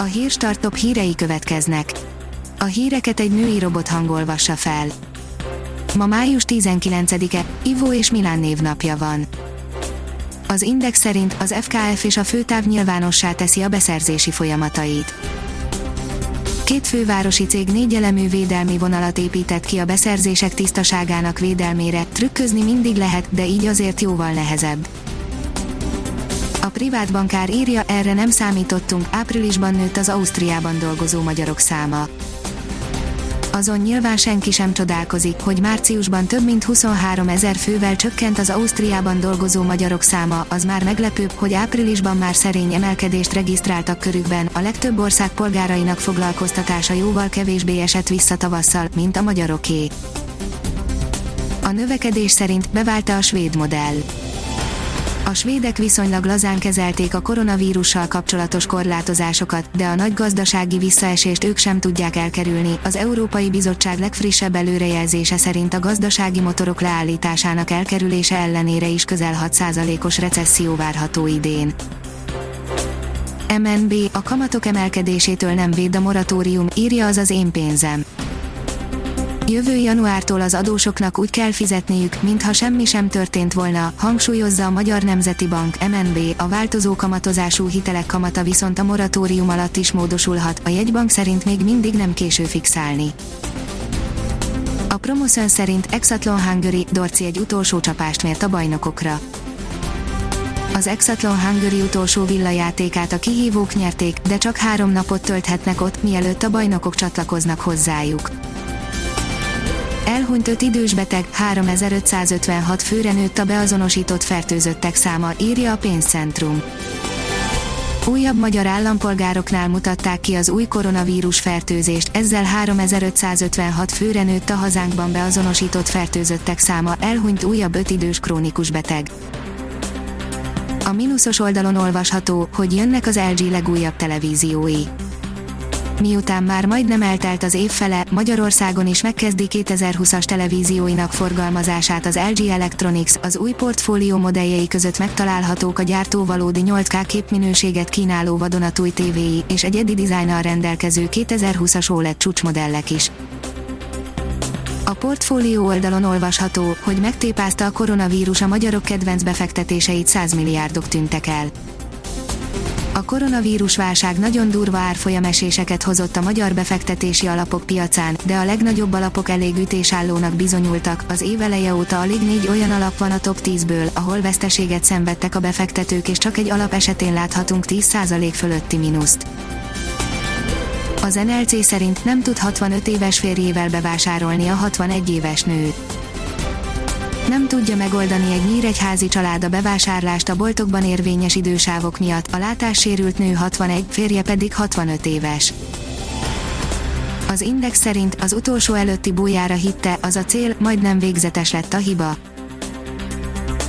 A hírstart top hírei következnek. A híreket egy női robot hangolvassa fel. Ma május 19-e, Ivo és Milán névnapja van. Az Index szerint az FKF és a főtáv nyilvánossá teszi a beszerzési folyamatait. Két fővárosi cég négy elemű védelmi vonalat épített ki a beszerzések tisztaságának védelmére, trükközni mindig lehet, de így azért jóval nehezebb. A privát írja, erre nem számítottunk, áprilisban nőtt az Ausztriában dolgozó magyarok száma azon nyilván senki sem csodálkozik, hogy márciusban több mint 23 ezer fővel csökkent az Ausztriában dolgozó magyarok száma, az már meglepőbb, hogy áprilisban már szerény emelkedést regisztráltak körükben, a legtöbb ország polgárainak foglalkoztatása jóval kevésbé esett vissza tavasszal, mint a magyaroké. A növekedés szerint beválta a svéd modell a svédek viszonylag lazán kezelték a koronavírussal kapcsolatos korlátozásokat, de a nagy gazdasági visszaesést ők sem tudják elkerülni. Az Európai Bizottság legfrissebb előrejelzése szerint a gazdasági motorok leállításának elkerülése ellenére is közel 6%-os recesszió várható idén. MNB a kamatok emelkedésétől nem véd a moratórium, írja az az én pénzem. Jövő januártól az adósoknak úgy kell fizetniük, mintha semmi sem történt volna, hangsúlyozza a Magyar Nemzeti Bank MNB, a változó kamatozású hitelek kamata viszont a moratórium alatt is módosulhat, a jegybank szerint még mindig nem késő fixálni. A Promotion szerint Exatlon Hungary, Dorci egy utolsó csapást mért a bajnokokra. Az Exatlon Hungary utolsó villajátékát a kihívók nyerték, de csak három napot tölthetnek ott, mielőtt a bajnokok csatlakoznak hozzájuk. Elhunyt öt idős beteg, 3556 főre nőtt a beazonosított fertőzöttek száma, írja a pénzcentrum. Újabb magyar állampolgároknál mutatták ki az új koronavírus fertőzést, ezzel 3556 főre nőtt a hazánkban beazonosított fertőzöttek száma, elhunyt újabb öt idős krónikus beteg. A mínuszos oldalon olvasható, hogy jönnek az LG legújabb televíziói miután már majdnem eltelt az év fele, Magyarországon is megkezdi 2020-as televízióinak forgalmazását az LG Electronics, az új portfólió modelljei között megtalálhatók a gyártó valódi 8K képminőséget kínáló vadonatúj tévéi, és egyedi dizájnnal rendelkező 2020-as OLED csúcsmodellek is. A portfólió oldalon olvasható, hogy megtépázta a koronavírus a magyarok kedvenc befektetéseit 100 milliárdok tűntek el. A koronavírus válság nagyon durva árfolyameséseket hozott a magyar befektetési alapok piacán, de a legnagyobb alapok elég ütésállónak bizonyultak. Az év eleje óta alig négy olyan alap van a top 10-ből, ahol veszteséget szenvedtek a befektetők és csak egy alap esetén láthatunk 10% fölötti mínuszt. Az NLC szerint nem tud 65 éves férjével bevásárolni a 61 éves nő nem tudja megoldani egy nyíregyházi család a bevásárlást a boltokban érvényes idősávok miatt, a látássérült nő 61, férje pedig 65 éves. Az Index szerint az utolsó előtti bújára hitte, az a cél, majdnem végzetes lett a hiba.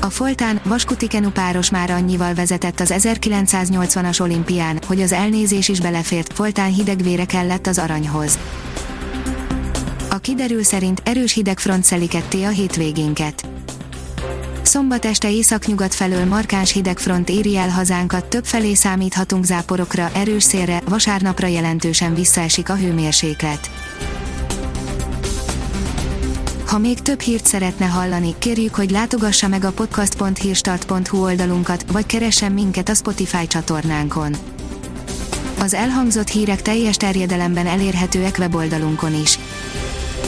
A Foltán, Vaskutikenu páros már annyival vezetett az 1980-as olimpián, hogy az elnézés is belefért, Foltán hidegvére kellett az aranyhoz. A kiderül szerint erős hidegfront szeli ketté a hétvégénket. Szombat este északnyugat felől markáns hidegfront éri el hazánkat, több felé számíthatunk záporokra, erős szélre, vasárnapra jelentősen visszaesik a hőmérséklet. Ha még több hírt szeretne hallani, kérjük, hogy látogassa meg a podcast.hírstart.hu oldalunkat, vagy keressen minket a Spotify csatornánkon. Az elhangzott hírek teljes terjedelemben elérhetőek weboldalunkon is.